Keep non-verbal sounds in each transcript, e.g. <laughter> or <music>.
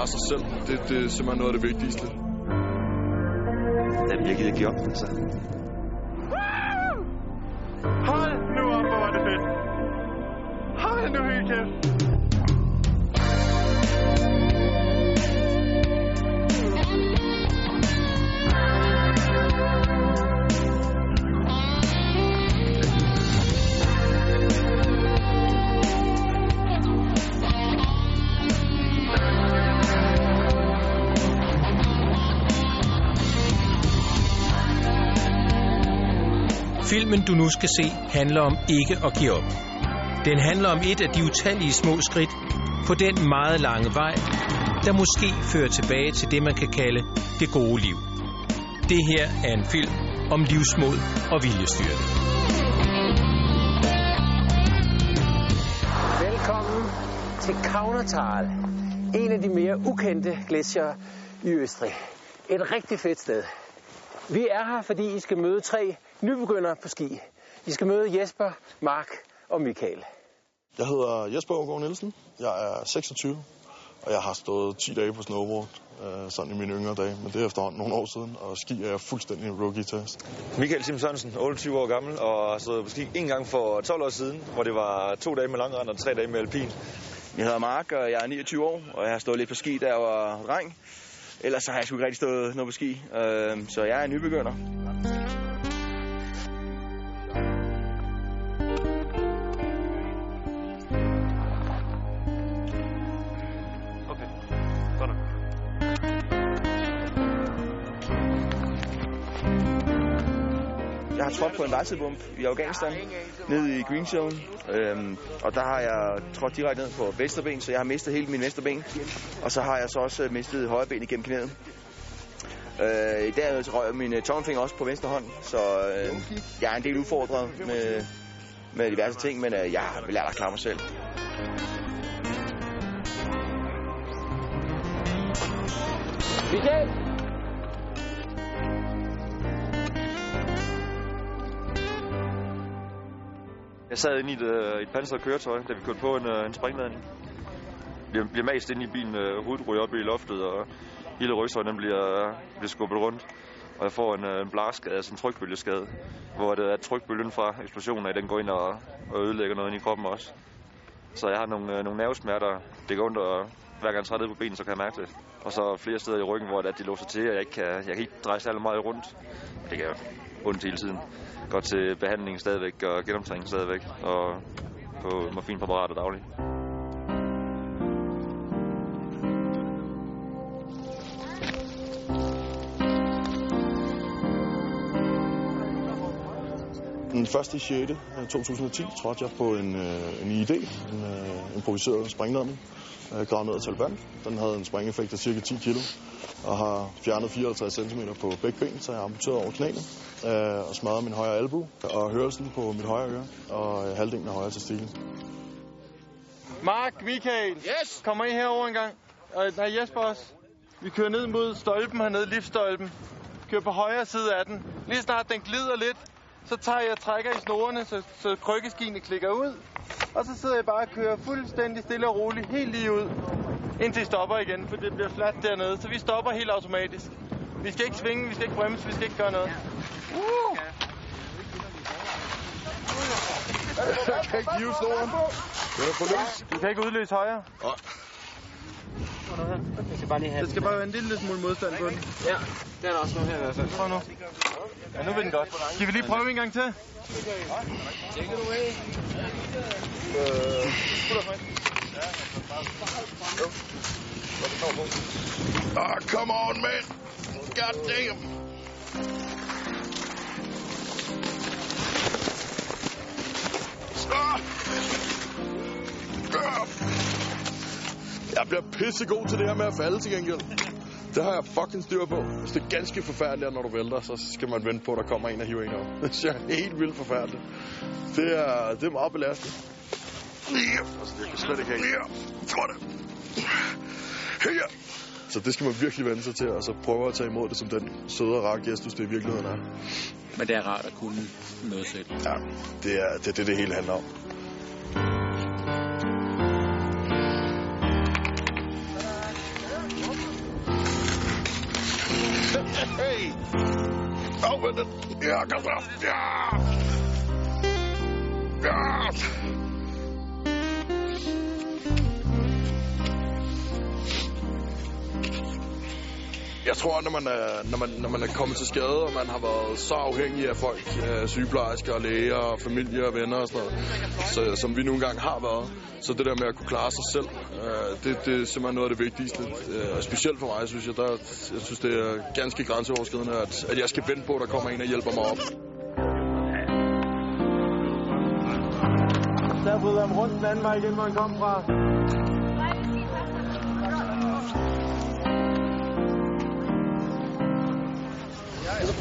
klare sig selv. Det, det er simpelthen noget af det vigtigste. Den virkelig give op, altså. Filmen, du nu skal se, handler om ikke at give op. Den handler om et af de utallige små skridt på den meget lange vej, der måske fører tilbage til det, man kan kalde det gode liv. Det her er en film om livsmod og viljestyrke. Velkommen til Kaunertal, en af de mere ukendte gletsjere i Østrig. Et rigtig fedt sted. Vi er her, fordi I skal møde tre nybegyndere på ski. I skal møde Jesper, Mark og Michael. Jeg hedder Jesper Aargaard Nielsen. Jeg er 26, og jeg har stået 10 dage på snowboard, øh, sådan i mine yngre dage. Men det er efterhånden nogle år siden, og ski er jeg fuldstændig rookie test. Michael Sim Sørensen, 28 år gammel, og har stået på ski en gang for 12 år siden, hvor det var to dage med langrend og tre dage med alpin. Jeg hedder Mark, og jeg er 29 år, og jeg har stået lidt på ski, da jeg var dreng. Ellers så har jeg sgu ikke rigtig stået noget på ski, øh, så jeg er en nybegynder. Har trådt på en vejsidebump i Afghanistan, nede i Green Zone. Øhm, og der har jeg trådt direkte ned på venstre ben, så jeg har mistet hele min venstre ben. Og så har jeg så også øh, mistet højre ben igennem knæet. Øh, I dag så røg min øh, tommelfinger også på venstre hånd, så øh, jeg er en del udfordret med, med diverse ting, men øh, jeg vil lære at klare mig selv. Michael! Jeg sad inde i et, øh, et pansret køretøj, da vi kørte på en, øh, en springladning. Bliver, bliver mast inde i bilen, øh, hovedet ryger op i loftet, og hele rygsøjen den bliver, øh, bliver skubbet rundt. Og jeg får en, øh, en blarskade, altså en trykbølgeskade, hvor det er trykbølgen fra eksplosionen af, den går ind og, og ødelægger noget ind i kroppen også. Så jeg har nogle, øh, nogle nervesmerter, det går ondt, og hver gang jeg træder på benen, så kan jeg mærke det. Og så flere steder i ryggen, hvor det, er, at de låser til, og jeg ikke kan, jeg kan ikke dreje særlig meget rundt. Det kan jeg ondt hele tiden. Går til behandling stadigvæk, og genoptræning stadigvæk, og på morfinpræparater dagligt. Den 1. i 6. 2010 trådte jeg på en, øh, en ID, en øh, improviseret springladning, øh, gravet ned af Taliban. Den havde en springeffekt af cirka 10 kilo, og har fjernet 54 cm på begge ben, så jeg har amputeret over knæene, øh, og smadret min højre albu, og hørelsen på mit højre øre, og øh, halvdelen af højre testikel. Mark, Michael. Yes! Kommer I herover en gang? Og nej, Jesper også. Vi kører ned mod stolpen hernede, liftstolpen. Kører på højre side af den. Lige snart den glider lidt, så tager jeg og trækker i snorene, så, så krykkeskiene klikker ud. Og så sidder jeg bare og kører fuldstændig stille og roligt, helt lige ud. Indtil I stopper igen, for det bliver fladt dernede. Så vi stopper helt automatisk. Vi skal ikke svinge, vi skal ikke bremse, vi skal ikke gøre noget. Uh! <laughs> Jeg kan ikke hive snoren. Den er for løs. Du kan ikke udløse højre. Nej. Jeg skal bare lige have Der skal bare være en lille smule modstand på den. Ja, den er også nu her i hvert fald. Prøv nu. Ja, nu vil den godt. Skal vi lige prøve en gang til? Ah, come on, man. God damn. Ah. Ah. Jeg bliver pissegod til det her med at falde til gengæld. Det har jeg fucking styr på. Hvis det er ganske forfærdeligt, at når du vælter, så skal man vente på, at der kommer en og hiver en op. <laughs> Det synes jeg er helt vildt forfærdeligt. Det er, det er meget belastende. Altså, det kan slet ikke have. Tror det. Her. Så det skal man virkelig vende sig til, og så prøve at tage imod det som den søde og rare gestus, det i virkeligheden er. Men det er rart at kunne noget selv. Ja, det er det, er det, det hele handler om. Åh, oh, vent lidt. Ja, kom så. Ja! Jeg tror, når man, er, når, man, når man er kommet til skade, og man har været så afhængig af folk, øh, sygeplejersker, og læger, og familie og venner og sådan noget, så, som vi nogle gange har været, så det der med at kunne klare sig selv, øh, det, det er simpelthen noget af det vigtigste. Øh, og specielt for mig, synes jeg, der, jeg synes, det er ganske grænseoverskridende, at, at jeg skal vente på, at der kommer en og hjælper mig op. Der bryder ham rundt den anden vej igen, hvor han kom fra.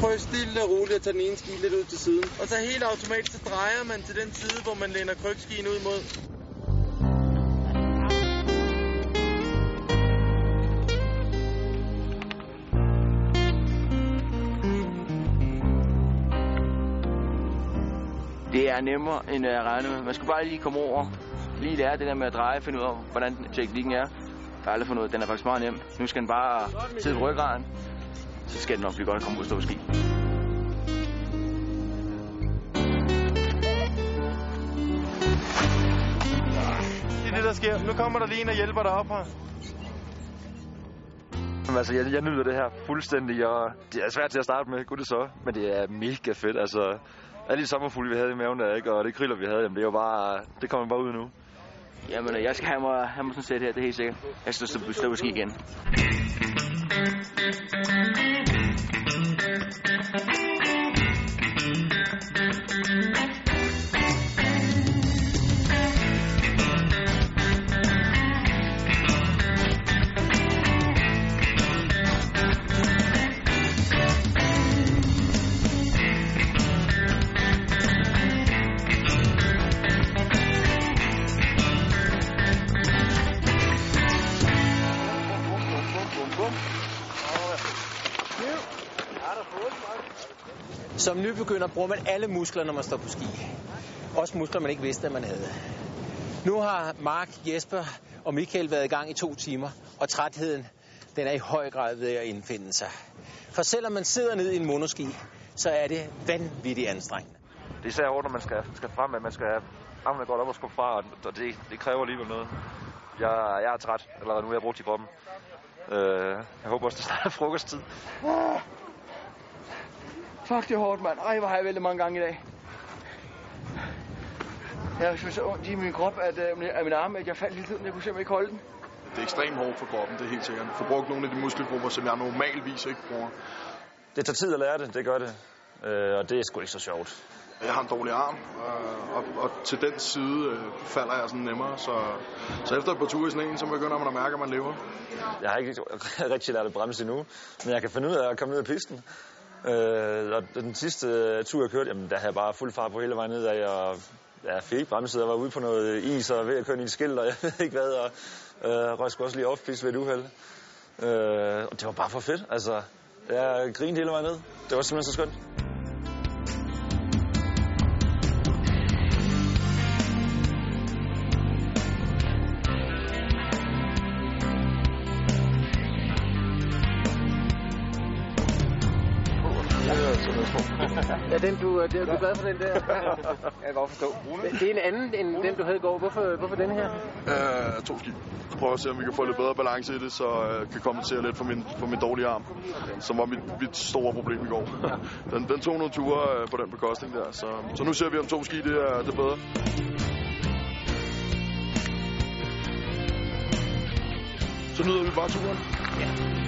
Prøve stille og roligt at tage den ene ski lidt ud til siden. Og så helt automatisk, så drejer man til den side, hvor man læner krykskien ud mod. Det er nemmere, end øh, jeg regnede med. Man skal bare lige komme over. Lige lære det der med at dreje, finde ud af, hvordan teknikken er. Jeg har aldrig fundet ud af, den er faktisk meget nem. Nu skal den bare sidde på ryggraden. Så skal den nok blive godt at komme ud og stå på ski. Det er det, der sker. Nu kommer der lige en og hjælper dig op her. Jamen, altså, jeg, jeg nyder det her fuldstændig, og det er svært til at starte med, gud det så, men det er mega fedt, altså. Alle de sommerfugle, vi havde i maven der, ikke? og det kriller, vi havde, jamen, det er jo bare, det kommer bare ud nu. Jamen, jeg skal have mig, have mig sådan set her, det er helt sikkert. Jeg skal stå, stå på ski igen. Thank you. Som nybegynder bruger man alle muskler, når man står på ski. Også muskler, man ikke vidste, at man havde. Nu har Mark, Jesper og Michael været i gang i to timer, og trætheden den er i høj grad ved at indfinde sig. For selvom man sidder ned i en monoski, så er det vanvittigt anstrengende. Det er især hårdt, når man skal, skal frem, at man skal armene godt op og skubbe fra, og det, det kræver alligevel noget. Jeg, jeg er træt allerede nu, jeg har brugt i kroppen. Øh, jeg håber også, det snart er frokosttid. Fuck, det er hårdt, mand. Ej, hvor har jeg væltet mange gange i dag. Jeg har så ondt i min krop, at, øh, af min arme, at jeg faldt hele tiden. Jeg kunne simpelthen ikke holde den. Det er ekstremt hårdt for kroppen, det er helt sikkert. Få brugt nogle af de muskelgrupper, som jeg normalvis ikke bruger. Det tager tid at lære det, det gør det. Øh, og det er sgu ikke så sjovt. Jeg har en dårlig arm, øh, og, og til den side øh, falder jeg sådan nemmere. Så, så efter et par ture i sneen, så begynder man at mærke, at man lever. Jeg har ikke <laughs> rigtig lært at bremse endnu, men jeg kan finde ud af at komme ned af pisten. Øh, og den sidste øh, tur, jeg kørte, jamen, der havde jeg bare fuld fart på hele vejen nedad, og jeg fik ikke bremset. Jeg var ude på noget is og ved at køre i et skilt, og <laughs> jeg ved ikke hvad, og øh, røg også lige off ved et uheld. Øh, og det var bare for fedt, altså. Jeg grinede hele vejen ned. Det var simpelthen så skønt. Du, øh, det, du er glad for den der? <laughs> Jeg kan godt forstå. Det er en anden end den, du havde i går. Hvorfor, hvorfor den her? Øh, to ski. Prøv at se, om vi kan få lidt bedre balance i det, så jeg øh, kan kompensere lidt for min, for min dårlige arm, som var mit, mit store problem i går. <laughs> Den, den tog nogle ture øh, på den bekostning der, så, så nu ser vi, om to ski det er, det er bedre. Så nyder vi bare turen. Ja!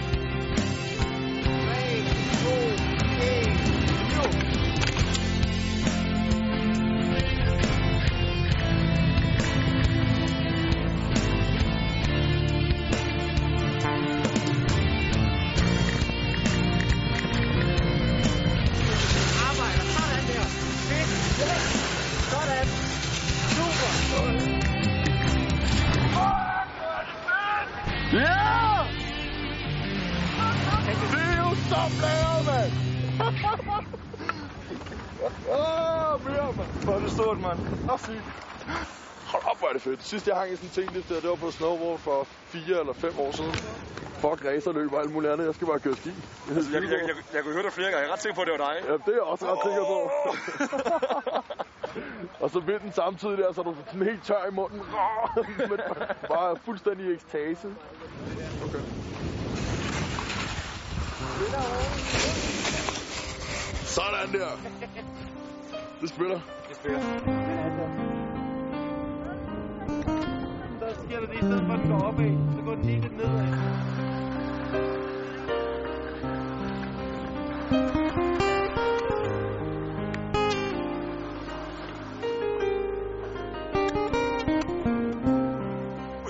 Sidst jeg hang i sådan en ting, det, det var på snowboard for fire eller fem år siden. Fuck racerløb og alt muligt andet. Jeg skal bare køre ski. Jeg, jeg, jeg, jeg kunne høre dig flere gange. Jeg er ret sikker på, at det var dig. Ja, det er jeg også ret sikker på. <laughs> og så vinden samtidig der, så er du sådan helt tør i munden. <laughs> Men bare fuldstændig ekstase. Okay. Sådan der. Det spiller. Der sker der det, i stedet for at den går opad, så går den lige lidt nedad.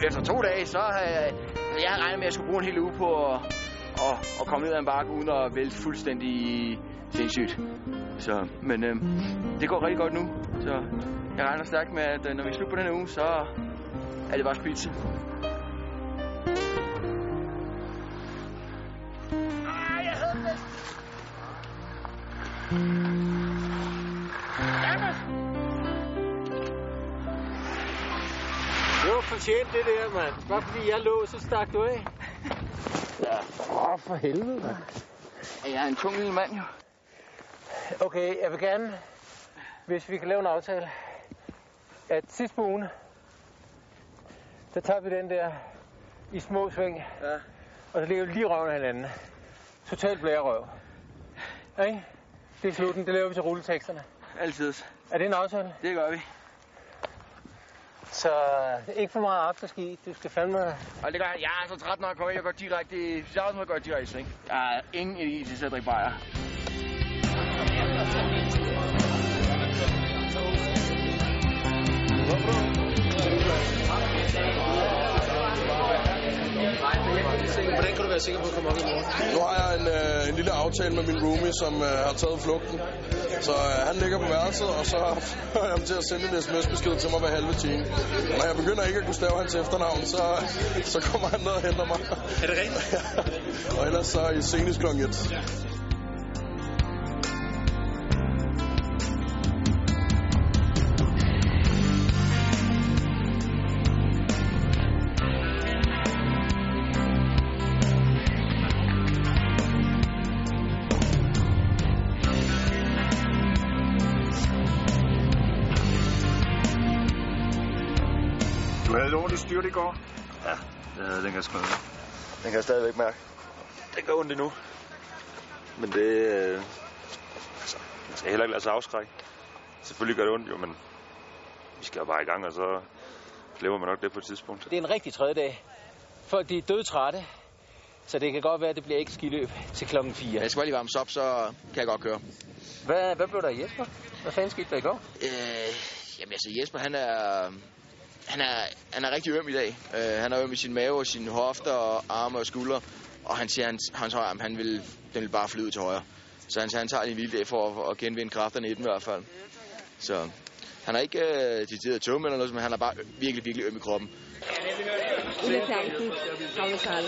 Efter to dage, så har jeg, jeg regnet med, at jeg skulle bruge en hel uge på at, at, at komme ned ad en bakke, uden at vælte fuldstændig sindssygt. Så, men øh, det går rigtig godt nu. Så jeg regner stærkt med, at øh, når vi slutter på den her uge, så er det bare spidse. Det var fortjent det der, mand. Bare fordi jeg lå, så stak du af. Ja, åh, for helvede, mand. Jeg er en tung lille mand, jo. Okay, jeg vil gerne, hvis vi kan lave en aftale, at sidst på ugen, der tager vi den der i små sving, Ja. og så ligger vi lige røven af hinanden. Totalt blærerøv. Ikke? Det er slutten, det laver vi til rulleteksterne. Altid. Er det en aftale? Det gør vi. Så ikke for meget afterski, du skal fandme... Og det gør jeg. Jeg er så træt, når jeg kommer ind. Jeg går direkte i... Jeg er går direkte i sving. Jeg er ingen idé til at drikke bajer. Hvordan kan du være sikker på at komme op i morgen? Nu har jeg en, øh, en lille aftale med min roomie, som øh, har taget flugten. Så øh, han ligger på værelset, og så får jeg ham til at sende en sms-besked til mig hver halve time. Når jeg begynder ikke at kunne stave hans efternavn, så, så kommer han ned og henter mig. Er det rigtigt? <laughs> Og ellers så i senest kl. 1. Du styrt i går? Ja, det havde den kan sgu Den kan jeg stadigvæk mærke. Det gør ondt endnu. Men det... Øh, altså, man skal heller ikke lade sig afskrække. Selvfølgelig gør det ondt jo, men vi skal jo bare i gang, og så glemmer man nok det på et tidspunkt. Det er en rigtig tredje dag. Folk de er dødtrætte, så det kan godt være, at det bliver ikke skiløb til klokken 4. Jeg skal bare lige varmes op, så kan jeg godt køre. Hvad, hvad blev der Jesper? Hvad fanden skete der i går? Øh, jamen altså, Jesper, han er... Han er, han er rigtig øm i dag. Øh, han er øm i sin mave og sine hofter og arme og skuldre. Og han siger, at hans, hans højre arm, han vil, den vil bare flyde til højre. Så han, han tager lige en lille dag for at, at genvinde kræfterne i den i hvert fald. Så han er ikke øh, decideret tømme eller noget, men han er bare virkelig, virkelig øm i kroppen. Havnesal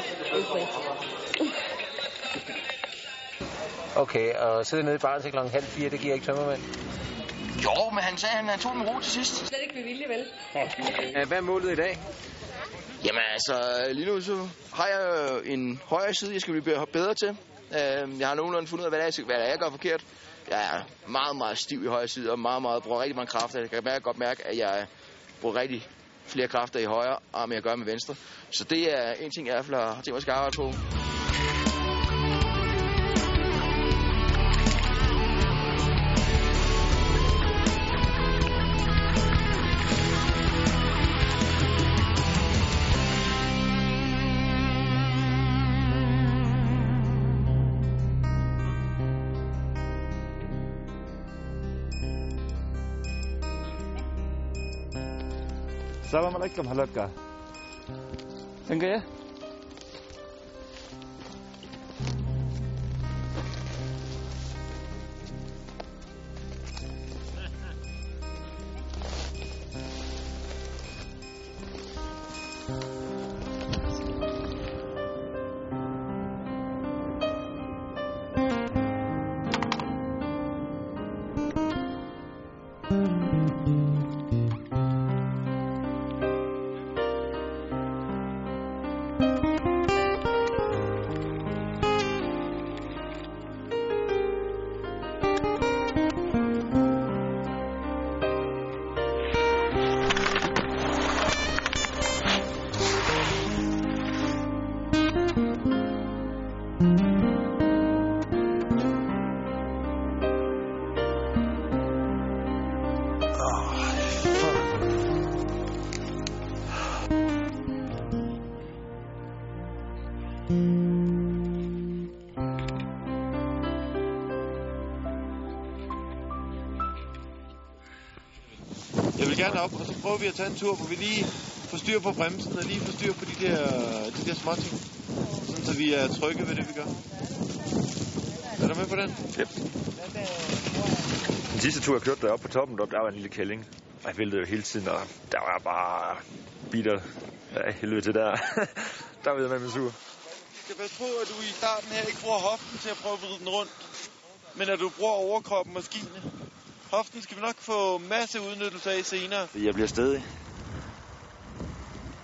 Okay, og sidde nede i baren til klokken halv fire, det giver ikke tømmermænd. Jo, men han sagde, at han tog den ro til sidst. Slet ikke med vilje, vel? Hvad er målet i dag? Jamen altså, lige nu så har jeg en højre side, jeg skal blive bedre til. Øh, Jeg har nogenlunde fundet ud af, hvad det er, hvad det er, jeg gør forkert. Jeg er meget, meget stiv i højre side, og meget, meget, bruger rigtig mange kræfter. Jeg kan godt mærke, at jeg bruger rigtig flere kræfter i højre arm, end jeg gør med venstre. Så det er en ting, jeg i hvert fald har tænkt mig at skal arbejde på. Assalamualaikum, halakah. Tengok ya. Prøver vi at tage en tur, hvor vi lige får styr på bremsen, og lige får styr på de der, de der små ting. Sådan, så vi er trygge ved det, vi gør. Er du med på den? Yep. Den sidste tur, jeg kørte deroppe på toppen, der, der var en lille kælling. Og jeg væltede jo hele tiden, og der var bare bitter af helvede til der. <laughs> der var jeg med min sur. Du skal passe på, at du i starten her ikke bruger hoften til at prøve at vride den rundt, men at du bruger overkroppen og skiene. Hoften skal vi nok få masse udnyttelse af senere. Jeg bliver stedig.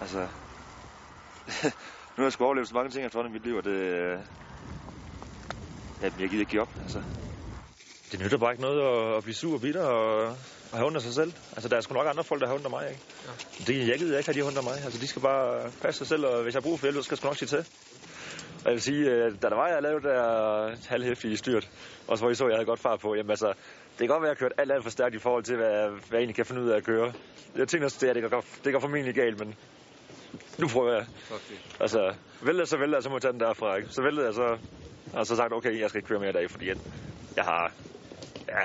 Altså... <laughs> nu har jeg sgu overlevet så mange ting efterhånden i mit liv, og det... øh, Ja, jeg gider ikke give op, altså. Det nytter bare ikke noget at, at blive sur og bitter og, og have af sig selv. Altså, der er sgu nok andre folk, der har af mig, ikke? Ja. Det, jeg gider ikke have de ondt af mig. Altså, de skal bare passe sig selv, og hvis jeg har brug for hjælp, så skal jeg sgu nok sige til. Og jeg vil sige, øh, da der var, jeg lavede der halvhæftige styrt, og så hvor I så, at jeg havde godt fart på, jamen altså, det kan godt være, at jeg har kørt alt, alt for stærkt i forhold til, hvad, hvad jeg egentlig kan finde ud af at køre. Jeg tænker også, det, er, det, går, det går formentlig galt, men nu prøver jeg. Okay. Altså, vælter så vælter jeg, så må jeg tage den derfra, ikke? Så vælter jeg så, og så sagt, okay, jeg skal ikke køre mere i dag, fordi at jeg har, ja,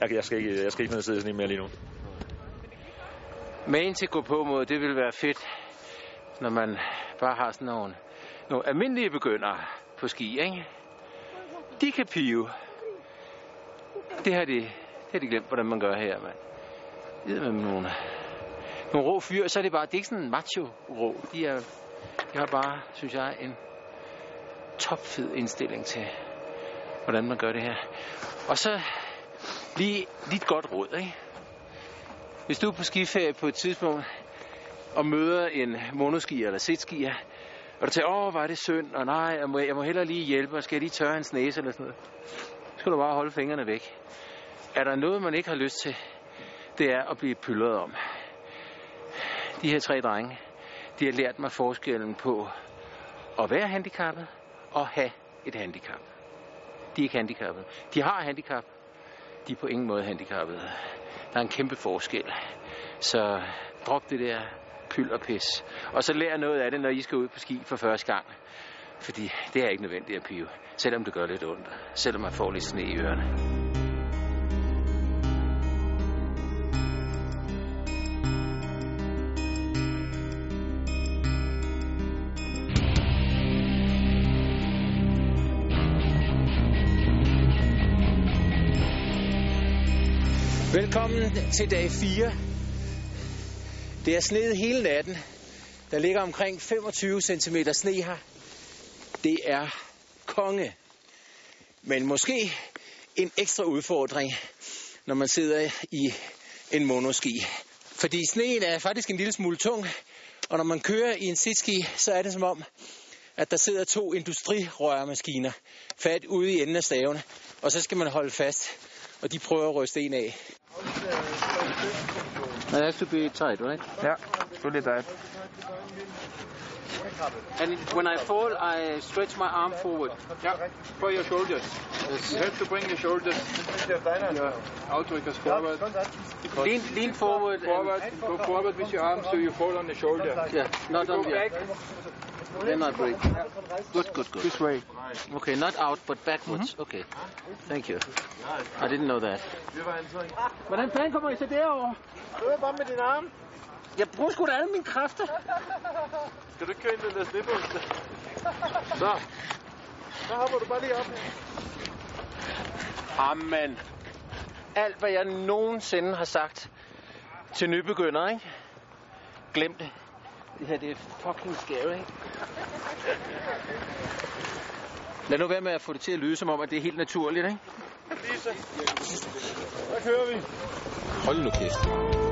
jeg, jeg, skal ikke, jeg skal ikke ned og sidde sådan mere lige nu. Magen til gå på mod, det vil være fedt, når man bare har sådan nogle, nogle almindelige begyndere på ski, ikke? De kan pive. Det har de, det har de glemt, hvordan man gør her, mand. Det er med nogle, nogle rå fyre, så er det bare, det er ikke sådan en macho-rå. De, er, de har bare, synes jeg, en topfed indstilling til, hvordan man gør det her. Og så lige, lige et godt råd, ikke? Hvis du er på skiferie på et tidspunkt, og møder en monoskier eller sitskier, og du tænker, åh, var det synd, og nej, jeg må, jeg må hellere lige hjælpe, og skal jeg lige tørre hans næse eller sådan noget. Skal du bare holde fingrene væk. Er der noget, man ikke har lyst til, det er at blive pyldret om. De her tre drenge, de har lært mig forskellen på at være handicappet og have et handicap. De er ikke handicappet. De har handicap. De er på ingen måde handicappet. Der er en kæmpe forskel. Så drop det der pyld og pis. Og så lær noget af det, når I skal ud på ski for første gang. Fordi det er ikke nødvendigt at pive. Selvom det gør lidt ondt. Selvom man får lidt sne i ørerne. Velkommen til dag 4. Det er sneet hele natten. Der ligger omkring 25 cm sne her. Det er konge. Men måske en ekstra udfordring, når man sidder i en monoski. Fordi sneen er faktisk en lille smule tung, og når man kører i en sitski, så er det som om, at der sidder to industrirørmaskiner fat ude i enden af staven, og så skal man holde fast, og de prøver at ryste en af. It has to be tight, right? Ja, fully tight. And when I fall, I stretch my arm forward. Yeah, for your shoulders. You have to bring your shoulders, your outriggers forward. Lean, lean forward. Forward, go forward with your arm so you fall on the shoulder. Yeah, not Go on the back. Then I break. Good, good, good. This way. Okay, not out, but backwards. Mm-hmm. Okay. Thank you. I didn't know that. Hvordan fanden kommer I så derover? Kør bare med din arm. Jeg bruger sgu da alle mine kræfter. Skal du ikke køre ind i den der snibund? Så. Så hopper du bare lige op. Amen. Alt, hvad jeg nogensinde har sagt til nybegyndere, ikke? Glem det. Det her, det er fucking scary. Lad nu være med at få det til at lyde som om, at det er helt naturligt, ikke? Lisa. Så kører vi. Hold nu kæft.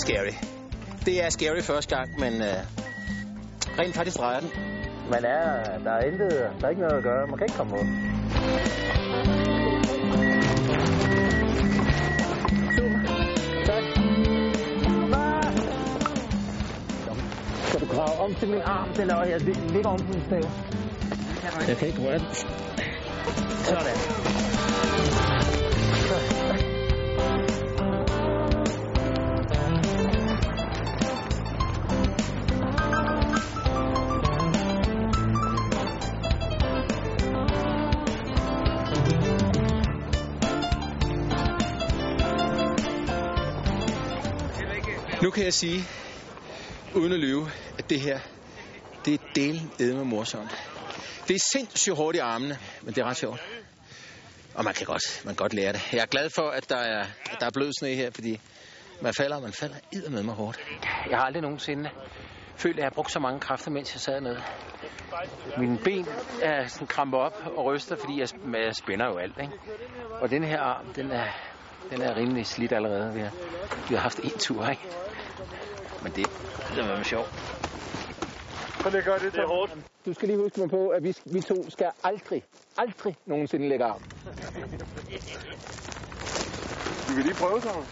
Er scary. Det er scary første gang, men uh, rent faktisk drejer den. Man er, der er intet, der er ikke noget at gøre. Man kan ikke komme ud. Skal du grave om til min arm, eller jeg lig- ligger om min stav? Jeg kan ikke røre den. Sådan. At sige, uden at lyve, at det her, det er delen med morsomt. Det er sindssygt hårdt i armene, men det er ret sjovt. Og man kan godt, man kan godt lære det. Jeg er glad for, at der er, at der er blød sne her, fordi man falder, og man falder med mig hårdt. Jeg har aldrig nogensinde følt, at jeg har brugt så mange kræfter, mens jeg sad nede. Mine ben er sådan kramper op og ryster, fordi jeg, jeg spænder jo alt. Ikke? Og den her arm, den er, den er rimelig slidt allerede. Vi har, vi har haft en tur, ikke? Men det, det var sjovt. Lige at gøre det, Det er hårdt. Du skal lige huske mig på, at vi, vi to skal aldrig, aldrig nogensinde lægge arm. Du kan lige prøve sammen.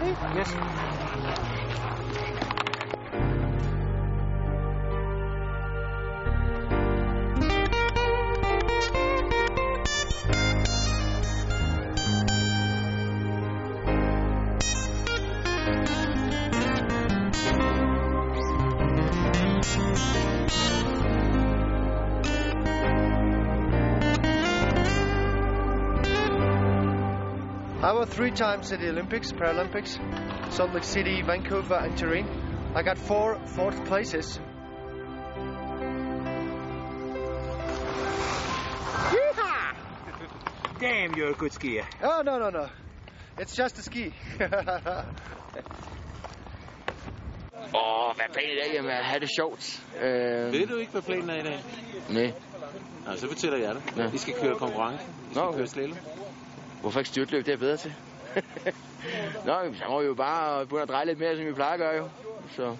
Det? Yes. Three times at the Olympics, Paralympics, Salt Lake City, Vancouver, and Turin. I got four fourth places. <laughs> Damn, you're a good skier. Oh no no no, it's just a ski. <laughs> Åh, oh, hvad planen i dag? Jamen, at have det sjovt. Øh, Ved du ikke, hvad planen er i dag? nej. Nej, så fortæller jeg det. Ja. Vi skal køre konkurrence. Vi skal Nå, okay. køre slalom. Hvorfor ikke styrtløb? Det er jeg bedre til. <laughs> Nå, så må vi jo bare begynde at dreje lidt mere, som vi plejer at gøre jo. Så,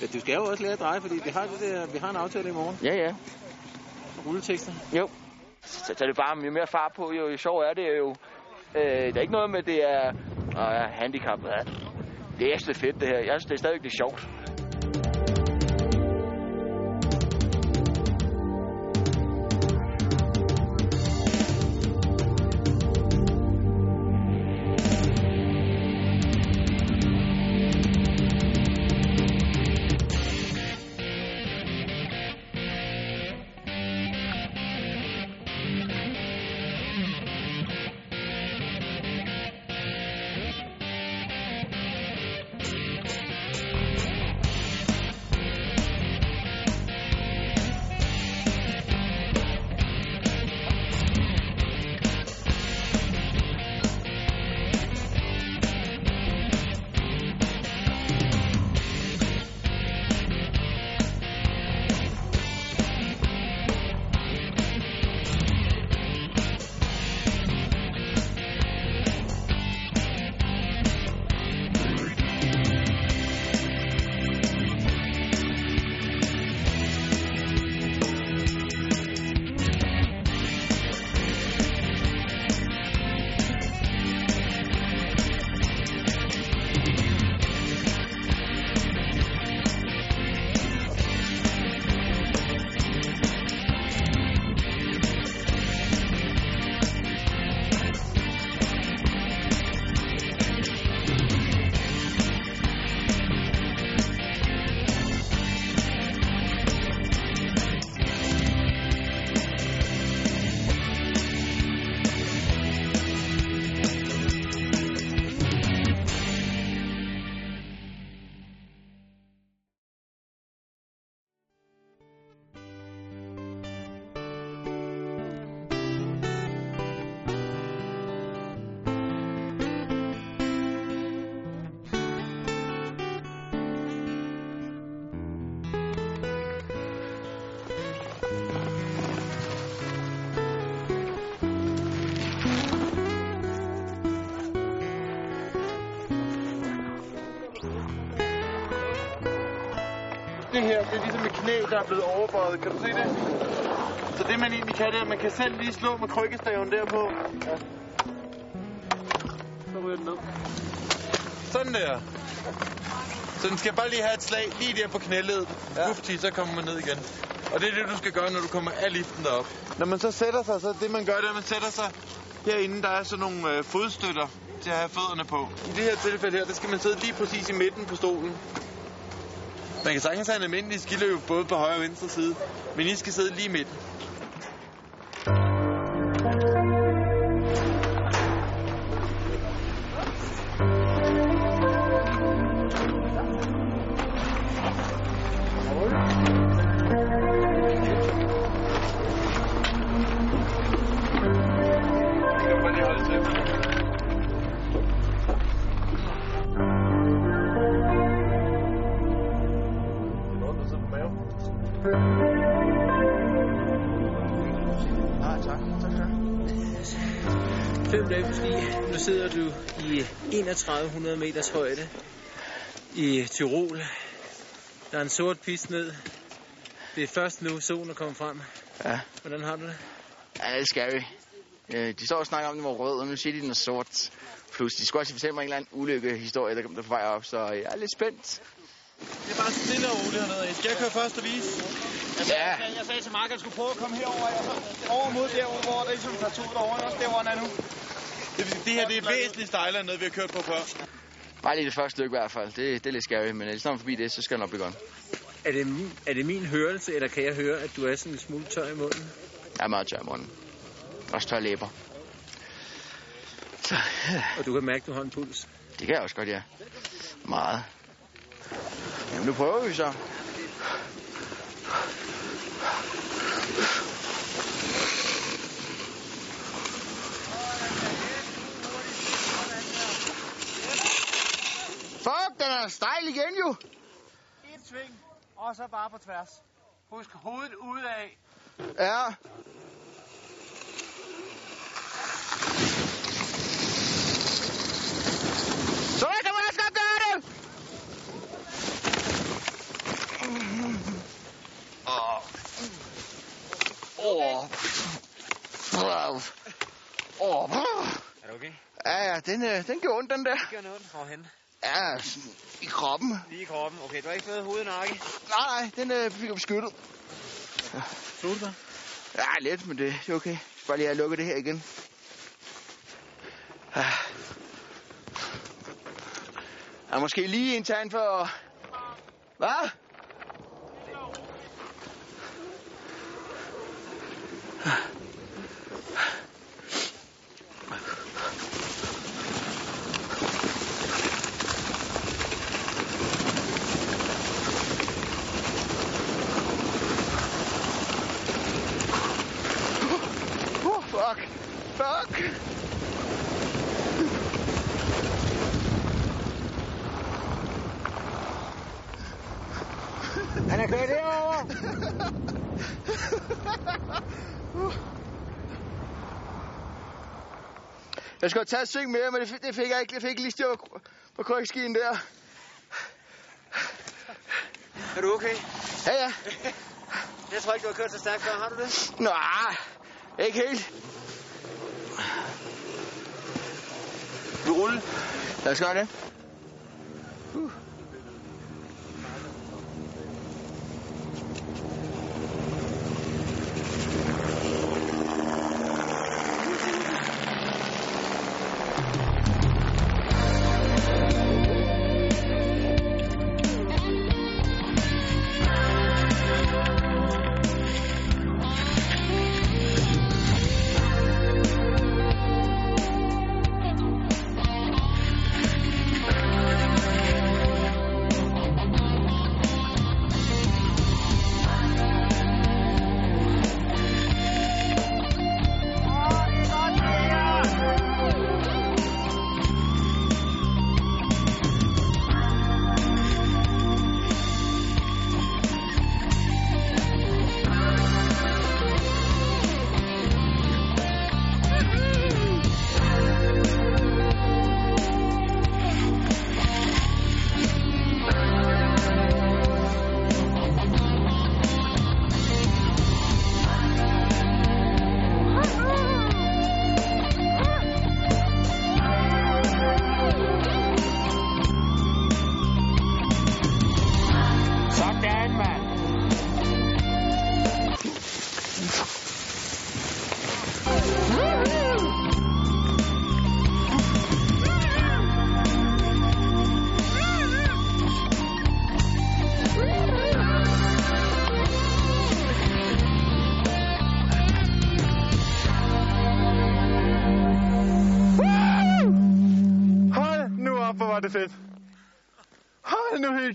Ja, du skal jo også lære at dreje, fordi vi har, det der, vi har en aftale i morgen. ja, ja. Rulletekster. Jo. Så, så er det bare, jo mere fart på, jo, jo sjov er det jo. Øh, der er ikke noget med, det er åh, ja, handicap. Ja. Det er ekstra fedt, det her. Jeg synes, det er stadigvæk det er sjovt. Det her, det er ligesom et knæ, der er blevet overbøjet. Kan du se det? Så det man egentlig kan, det er, at man kan selv lige slå med krykkestaven derpå. Ja. Så ryger den ned. Sådan der. Så den skal bare lige have et slag lige der på knæledet. Ja. Ufti, så kommer man ned igen. Og det er det, du skal gøre, når du kommer af liften derop. Når man så sætter sig, så det man gør, det er, at man sætter sig herinde. Der er sådan nogle øh, fodstøtter til at have fødderne på. I det her tilfælde her, der skal man sidde lige præcis i midten på stolen. Man kan sagtens have en almindelig skiløb både på højre og venstre side, men I skal sidde lige midt. 3100 meters højde i Tyrol. Der er en sort pist ned. Det er først nu, solen er kommet frem. Ja. Hvordan har du det? Ja, det er scary. Øh, De står og snakker om, at den var rød, og nu siger de, at den er sort. Plus, de skulle også fortælle mig en eller anden ulykkehistorie, der kom der på vej op, så jeg er lidt spændt. Det er bare stille og roligt hernede. Skal jeg køre først og vise? Ja. Jeg, jeg sagde til Mark, at han skulle prøve at komme herover, og så over mod derovre, hvor der ligesom tager tur derovre. Også der, hvor han er nu. Det, vil sige, det her det er væsentligt stejlere end noget, vi har kørt på før. Bare lige det første stykke i hvert fald. Det, det er lidt scary, men hvis når man forbi det, så skal det nok blive godt. Er det, min, er det min hørelse, eller kan jeg høre, at du er sådan en smule tør i munden? Jeg er meget tør i munden. Også tør læber. Så, ja. Og du kan mærke, at du har en puls. Det kan jeg også godt, ja. Meget. Jamen, nu prøver vi så. Fuck, den er stejl igen jo. Et sving, og så bare på tværs. Husk hovedet udad. Ja. Så der kan man også godt gøre det. Åh. Åh. Åh. Er du okay? Ja, ja, den, øh, den gjorde ondt, den der. Gør noget hvorhen? Ja, i kroppen. Lige i kroppen. Okay, du har ikke fået hovedet nakke? Nej, nej, den øh, fik jeg beskyttet. Slog du dig? Ja, lidt, men det, det er okay. Jeg skal bare lige have lukket det her igen. Ah. Jeg er måske lige en tegn for... Hvad? Oh, fuck. Fuck. Han er kørt herover. Jeg skulle taget et sving mere, men det fik, det fik jeg ikke. Det fik lige styr på- på krykskien der. Er du okay? Ja, ja. Jeg tror ikke, du har kørt så stærkt før. Har du det? Nej, ikke helt. Vi rulle. Lad os gøre det.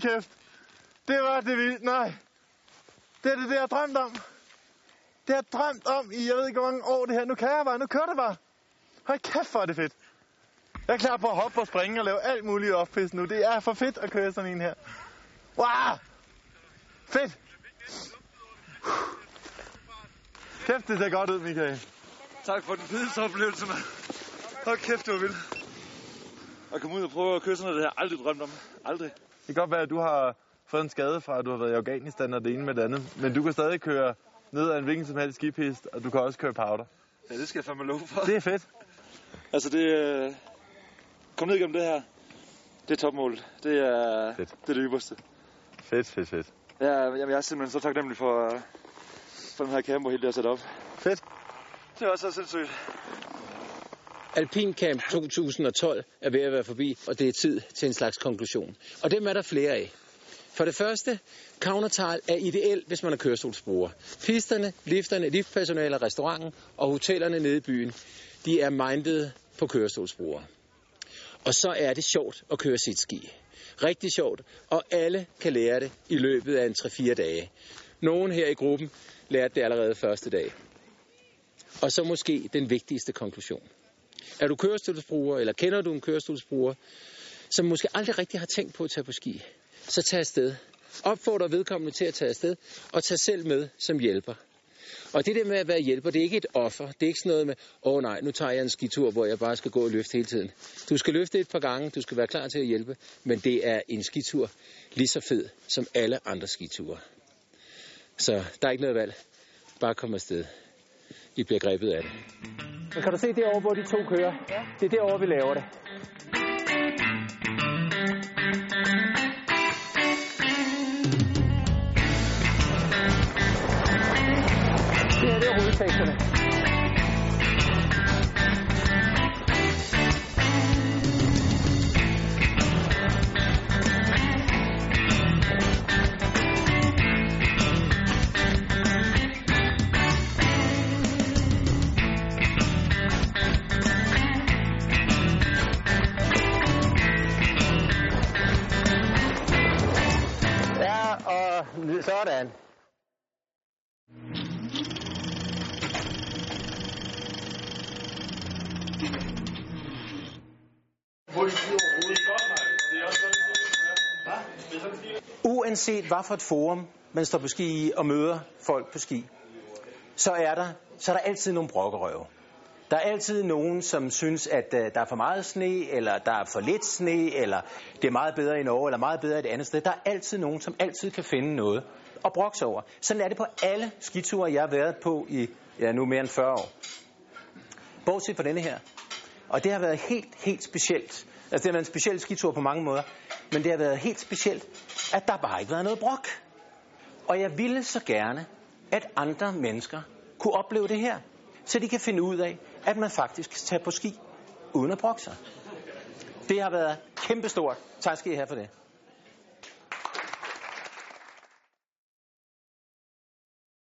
Hold kæft. Det var det vildt. Nej. Det er det, det jeg har drømt om. Det har jeg drømt om i, jeg ved ikke hvor mange år det her. Nu kan jeg bare. Nu kører det bare. Hold kæft, hvor er det fedt. Jeg er klar på at hoppe og springe og lave alt muligt off nu. Det er for fedt at køre sådan en her. Wow! Fedt! Kæft, det ser godt ud, Michael. Tak for den fedeste oplevelse, mand. Hold kæft, det var vildt. At komme ud og prøve at køre sådan noget, det har jeg aldrig drømt om. Aldrig. Det kan godt være, at du har fået en skade fra, at du har været i Afghanistan og det ene med det andet. Men du kan stadig køre ned ad en hvilken som helst skipist, og du kan også køre powder. Ja, det skal jeg fandme love for. Det er fedt. Altså, det... Øh... Kom ned igennem det her. Det er topmålet. Det er fedt. det, er det ypperste. Fedt, fedt, fedt. Ja, jamen, jeg er simpelthen så taknemmelig for, øh, for den her camper, helt der sat op. Fedt. Det er også så sindssygt. Alpincamp 2012 er ved at være forbi, og det er tid til en slags konklusion. Og dem er der flere af. For det første, Countertal er ideel, hvis man er kørestolsbruger. Pisterne, lifterne, liftpersonale, restauranten og hotellerne nede i byen, de er mindet på kørestolsbrugere. Og så er det sjovt at køre sit ski. Rigtig sjovt, og alle kan lære det i løbet af en 3-4 dage. Nogen her i gruppen lærte det allerede første dag. Og så måske den vigtigste konklusion. Er du kørestolsbruger, eller kender du en kørestolsbruger, som måske aldrig rigtig har tænkt på at tage på ski, så tag afsted. Opfordrer vedkommende til at tage afsted, og tag selv med som hjælper. Og det der med at være hjælper, det er ikke et offer. Det er ikke sådan noget med, åh oh, nej, nu tager jeg en skitur, hvor jeg bare skal gå og løfte hele tiden. Du skal løfte et par gange, du skal være klar til at hjælpe, men det er en skitur lige så fed som alle andre skiture. Så der er ikke noget valg. Bare kom afsted. I bliver grebet af det. Men kan du se derovre, hvor de to kører? Ja. Det er derovre, vi laver det. Det her det er rulleteksterne. Sådan. Uanset hvad for et forum man står på ski i og møder folk på ski, så er der, så er der altid nogle brokkerøve. Der er altid nogen, som synes, at øh, der er for meget sne, eller der er for lidt sne, eller det er meget bedre i Norge, eller meget bedre et andet sted. Der er altid nogen, som altid kan finde noget at brokse over. Sådan er det på alle skiture, jeg har været på i ja, nu mere end 40 år. Bortset fra denne her. Og det har været helt, helt specielt. Altså det har været en speciel skitur på mange måder. Men det har været helt specielt, at der bare ikke været noget brok. Og jeg ville så gerne, at andre mennesker kunne opleve det her. Så de kan finde ud af, at man faktisk kan tage på ski uden at brokke sig. Det har været kæmpestort. Tak skal I have for det.